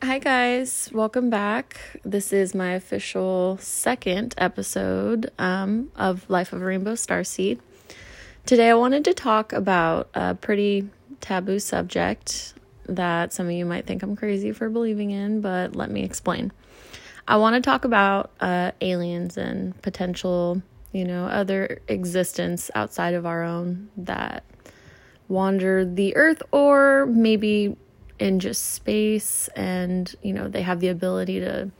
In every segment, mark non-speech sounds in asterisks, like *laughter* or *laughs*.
Hi, guys. Welcome back. This is my official second episode um, of Life of a Rainbow Starseed. Today, I wanted to talk about a pretty taboo subject that some of you might think I'm crazy for believing in, but let me explain. I want to talk about uh, aliens and potential, you know, other existence outside of our own that wander the earth or maybe in just space and you know they have the ability to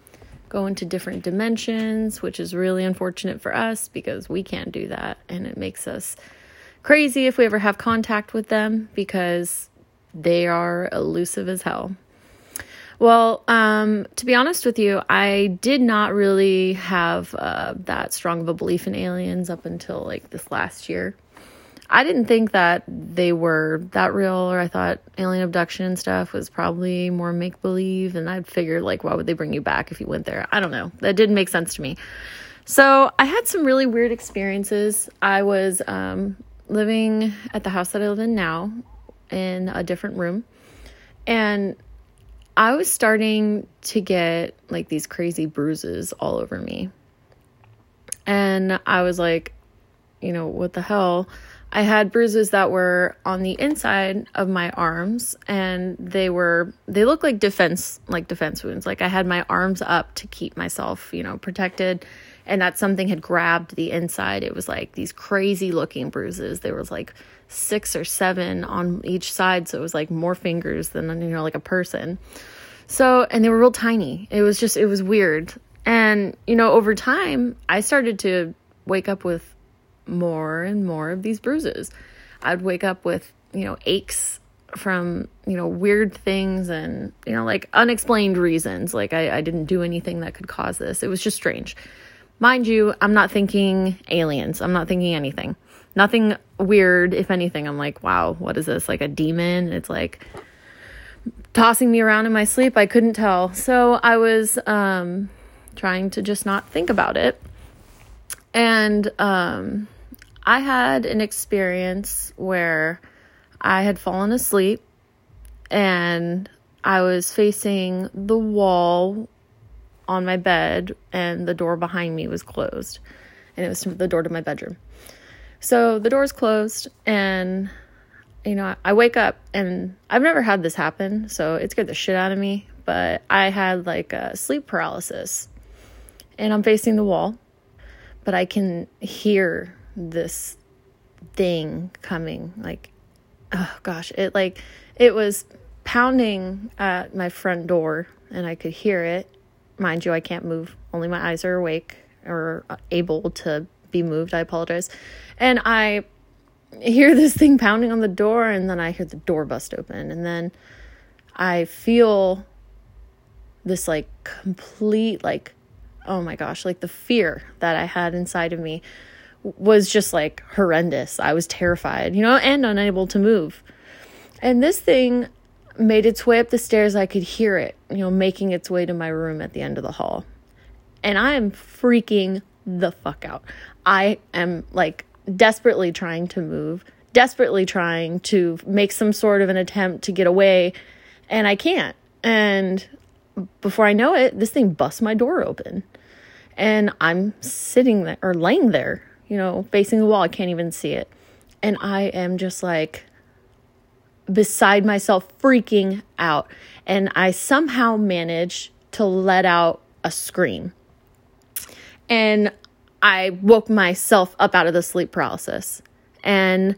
go into different dimensions which is really unfortunate for us because we can't do that. And it makes us crazy if we ever have contact with them because they are elusive as hell. Well um, to be honest with you i did not really have uh, that strong of a belief in aliens up until like this last year I didn't think that they were that real, or I thought alien abduction and stuff was probably more make believe. And I'd figured, like, why would they bring you back if you went there? I don't know. That didn't make sense to me. So I had some really weird experiences. I was um, living at the house that I live in now in a different room. And I was starting to get like these crazy bruises all over me. And I was like, you know, what the hell? I had bruises that were on the inside of my arms and they were they look like defense like defense wounds. Like I had my arms up to keep myself, you know, protected and that something had grabbed the inside. It was like these crazy looking bruises. There was like six or seven on each side, so it was like more fingers than you know like a person. So, and they were real tiny. It was just it was weird. And you know, over time, I started to wake up with more and more of these bruises. I'd wake up with, you know, aches from, you know, weird things and, you know, like unexplained reasons. Like I, I didn't do anything that could cause this. It was just strange. Mind you, I'm not thinking aliens. I'm not thinking anything. Nothing weird. If anything, I'm like, wow, what is this? Like a demon? It's like tossing me around in my sleep. I couldn't tell. So I was um, trying to just not think about it. And um, I had an experience where I had fallen asleep and I was facing the wall on my bed and the door behind me was closed and it was the door to my bedroom. So the door's closed and you know, I wake up and I've never had this happen, so it scared the shit out of me, but I had like a sleep paralysis. And I'm facing the wall, but I can hear this thing coming like oh gosh it like it was pounding at my front door and i could hear it. Mind you i can't move. Only my eyes are awake or able to be moved i apologize. And i hear this thing pounding on the door and then i hear the door bust open and then i feel this like complete like oh my gosh like the fear that i had inside of me was just like horrendous. I was terrified, you know, and unable to move. And this thing made its way up the stairs. I could hear it, you know, making its way to my room at the end of the hall. And I am freaking the fuck out. I am like desperately trying to move, desperately trying to make some sort of an attempt to get away, and I can't. And before I know it, this thing busts my door open. And I'm sitting there or laying there you know, facing the wall. I can't even see it. And I am just like beside myself, freaking out. And I somehow managed to let out a scream. And I woke myself up out of the sleep paralysis. And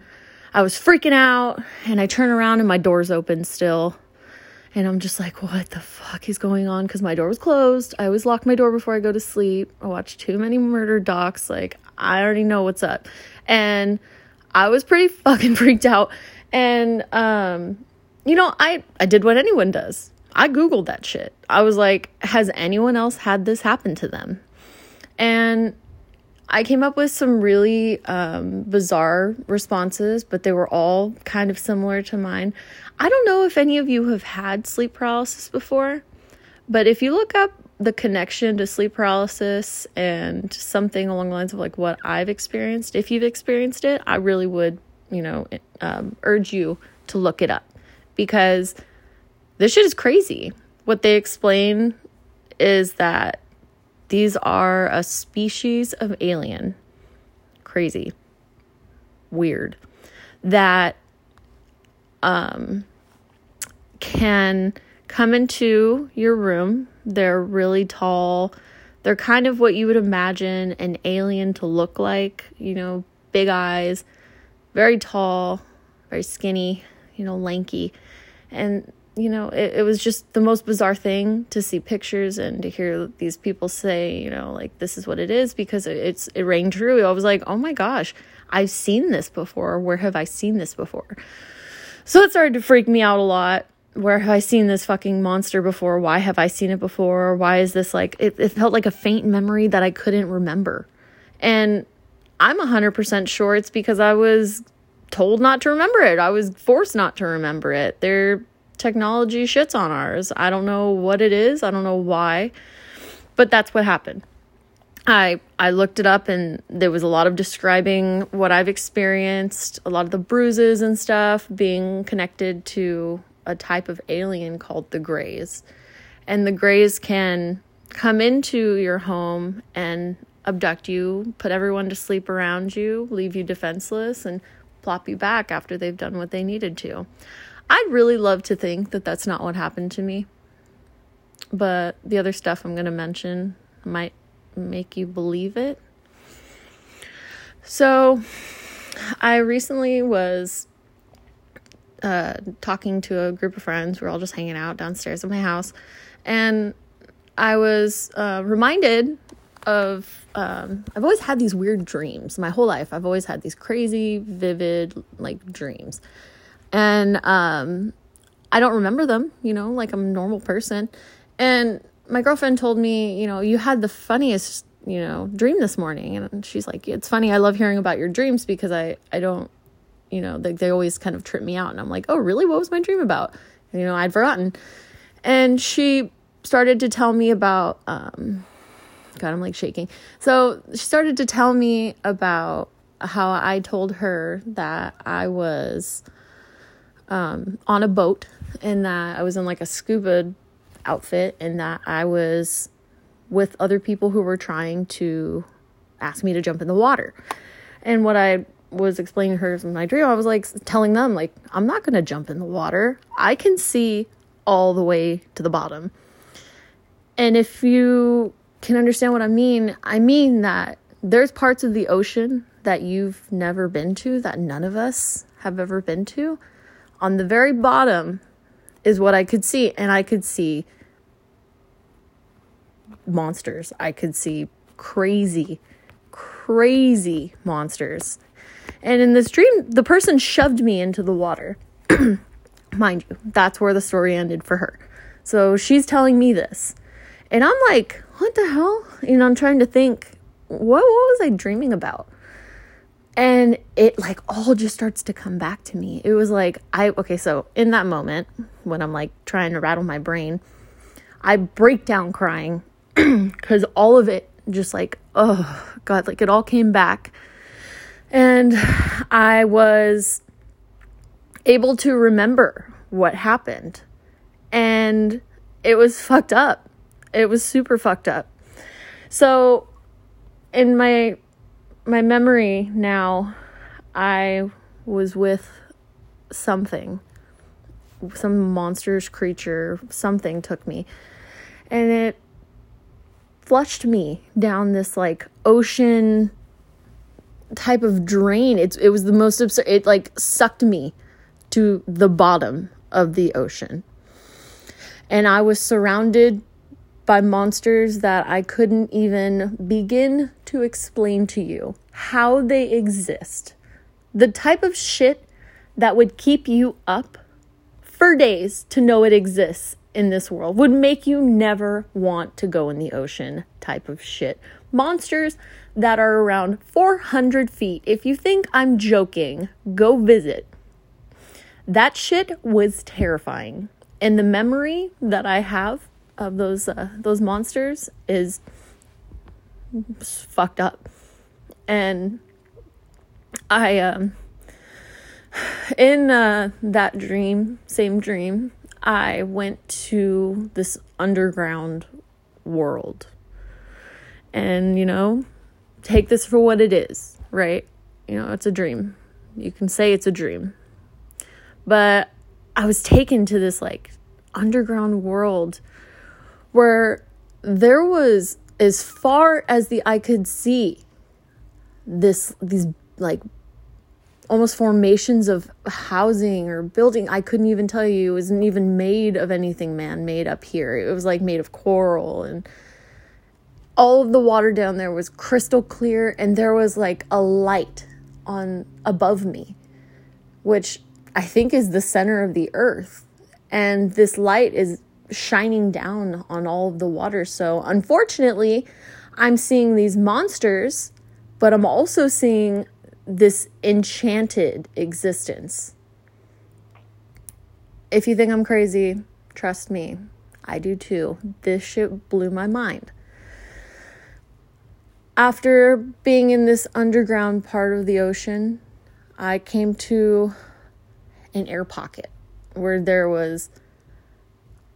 I was freaking out. And I turn around and my door's open still. And I'm just like, what the fuck is going on? Because my door was closed. I always lock my door before I go to sleep. I watch too many murder docs. Like, I already know what's up. And I was pretty *laughs* fucking freaked out. And, um, you know, I, I did what anyone does. I Googled that shit. I was like, has anyone else had this happen to them? And I came up with some really um, bizarre responses, but they were all kind of similar to mine. I don't know if any of you have had sleep paralysis before, but if you look up the connection to sleep paralysis and something along the lines of like what I've experienced, if you've experienced it, I really would, you know, um, urge you to look it up because this shit is crazy. what they explain is that these are a species of alien. Crazy. Weird. That um, can come into your room. They're really tall. They're kind of what you would imagine an alien to look like, you know, big eyes, very tall, very skinny, you know, lanky. And, you know, it, it was just the most bizarre thing to see pictures and to hear these people say, you know, like this is what it is because it, it's it rang true. I was like, oh my gosh, I've seen this before. Where have I seen this before? So it started to freak me out a lot. Where have I seen this fucking monster before? Why have I seen it before? Why is this like, it, it felt like a faint memory that I couldn't remember. And I'm 100% sure it's because I was told not to remember it. I was forced not to remember it. Their technology shits on ours. I don't know what it is. I don't know why. But that's what happened. I I looked it up and there was a lot of describing what I've experienced, a lot of the bruises and stuff being connected to a type of alien called the Greys. And the Greys can come into your home and abduct you, put everyone to sleep around you, leave you defenseless and plop you back after they've done what they needed to. I'd really love to think that that's not what happened to me. But the other stuff I'm going to mention might make you believe it. So, I recently was uh, talking to a group of friends. We are all just hanging out downstairs at my house. And I was uh, reminded of um, I've always had these weird dreams my whole life. I've always had these crazy, vivid, like dreams. And um, I don't remember them, you know, like I'm a normal person. And my girlfriend told me, you know, you had the funniest, you know, dream this morning. And she's like, it's funny. I love hearing about your dreams because I, I don't, you know, they, they always kind of trip me out. And I'm like, oh, really? What was my dream about? You know, I'd forgotten. And she started to tell me about, um, God, I'm like shaking. So she started to tell me about how I told her that I was um, on a boat and that I was in like a scuba outfit and that I was with other people who were trying to ask me to jump in the water. And what I was explaining to her in my dream, I was like telling them, like, I'm not to jump in the water. I can see all the way to the bottom. And if you can understand what I mean, I mean that there's parts of the ocean that you've never been to, that none of us have ever been to. On the very bottom is what I could see, and I could see monsters. I could see crazy, crazy monsters. And in this dream, the person shoved me into the water. *clears throat* Mind you, that's where the story ended for her. So she's telling me this. And I'm like, what the hell? You know, I'm trying to think, what, what was I dreaming about? And it like all just starts to come back to me. It was like, I, okay, so in that moment when I'm like trying to rattle my brain, I break down crying *clears throat* because all of it just like, oh God, like it all came back. And I was able to remember what happened. And it was fucked up. It was super fucked up. So in my my memory now, I was with something. Some monstrous creature, something took me. And it flushed me down this like ocean type of drain. It's it was the most absurd. It like sucked me to the bottom of the ocean. And I was surrounded by monsters that I couldn't even begin to explain to you how they exist. The type of shit that would keep you up for days to know it exists in this world would make you never want to go in the ocean type of shit. Monsters that are around 400 feet. If you think I'm joking, go visit. That shit was terrifying. And the memory that I have of those uh, those monsters is fucked up. And I um in uh, that dream, same dream, I went to this underground world. And, you know, take this for what it is, right? You know, it's a dream. You can say it's a dream. But I was taken to this like underground world where there was as far as the eye could see this these like almost formations of housing or building i couldn't even tell you it wasn't even made of anything man made up here it was like made of coral and all of the water down there was crystal clear and there was like a light on above me which i think is the center of the earth and this light is shining down on all of the water. So, unfortunately, I'm seeing these monsters, but I'm also seeing this enchanted existence. If you think I'm crazy, trust me, I do too. This shit blew my mind. After being in this underground part of the ocean, I came to an air pocket where there was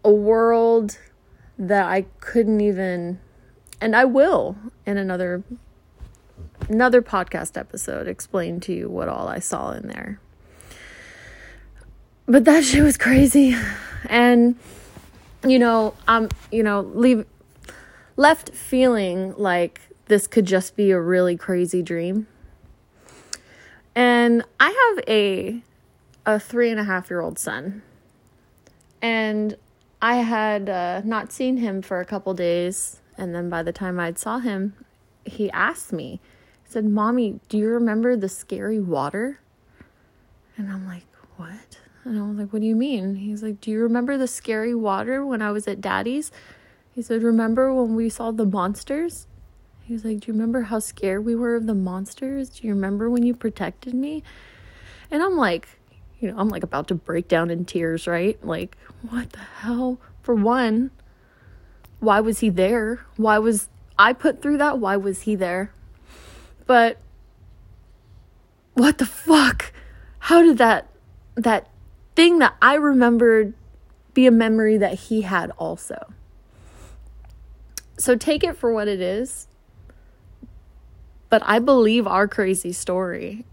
a world that I couldn't even and I will in another another podcast episode explain to you what all I saw in there. But that shit was crazy. And you know, um you know, leave left feeling like this could just be a really crazy dream. And I have a a three and a half year old son. And I had uh, not seen him for a couple days, and then by the time I'd saw him, he asked me, he said, Mommy, do you remember the scary water? And I'm like, What? And I was like, What do you mean? He's like, Do you remember the scary water when I was at daddy's? He said, Remember when we saw the monsters? He was like, Do you remember how scared we were of the monsters? Do you remember when you protected me? And I'm like, you know, I'm like about to break down in tears, right? Like, what the hell? For one, why was he there? Why was I put through that? Why was he there? But what the fuck? How did that that thing that I remembered be a memory that he had also? So take it for what it is. But I believe our crazy story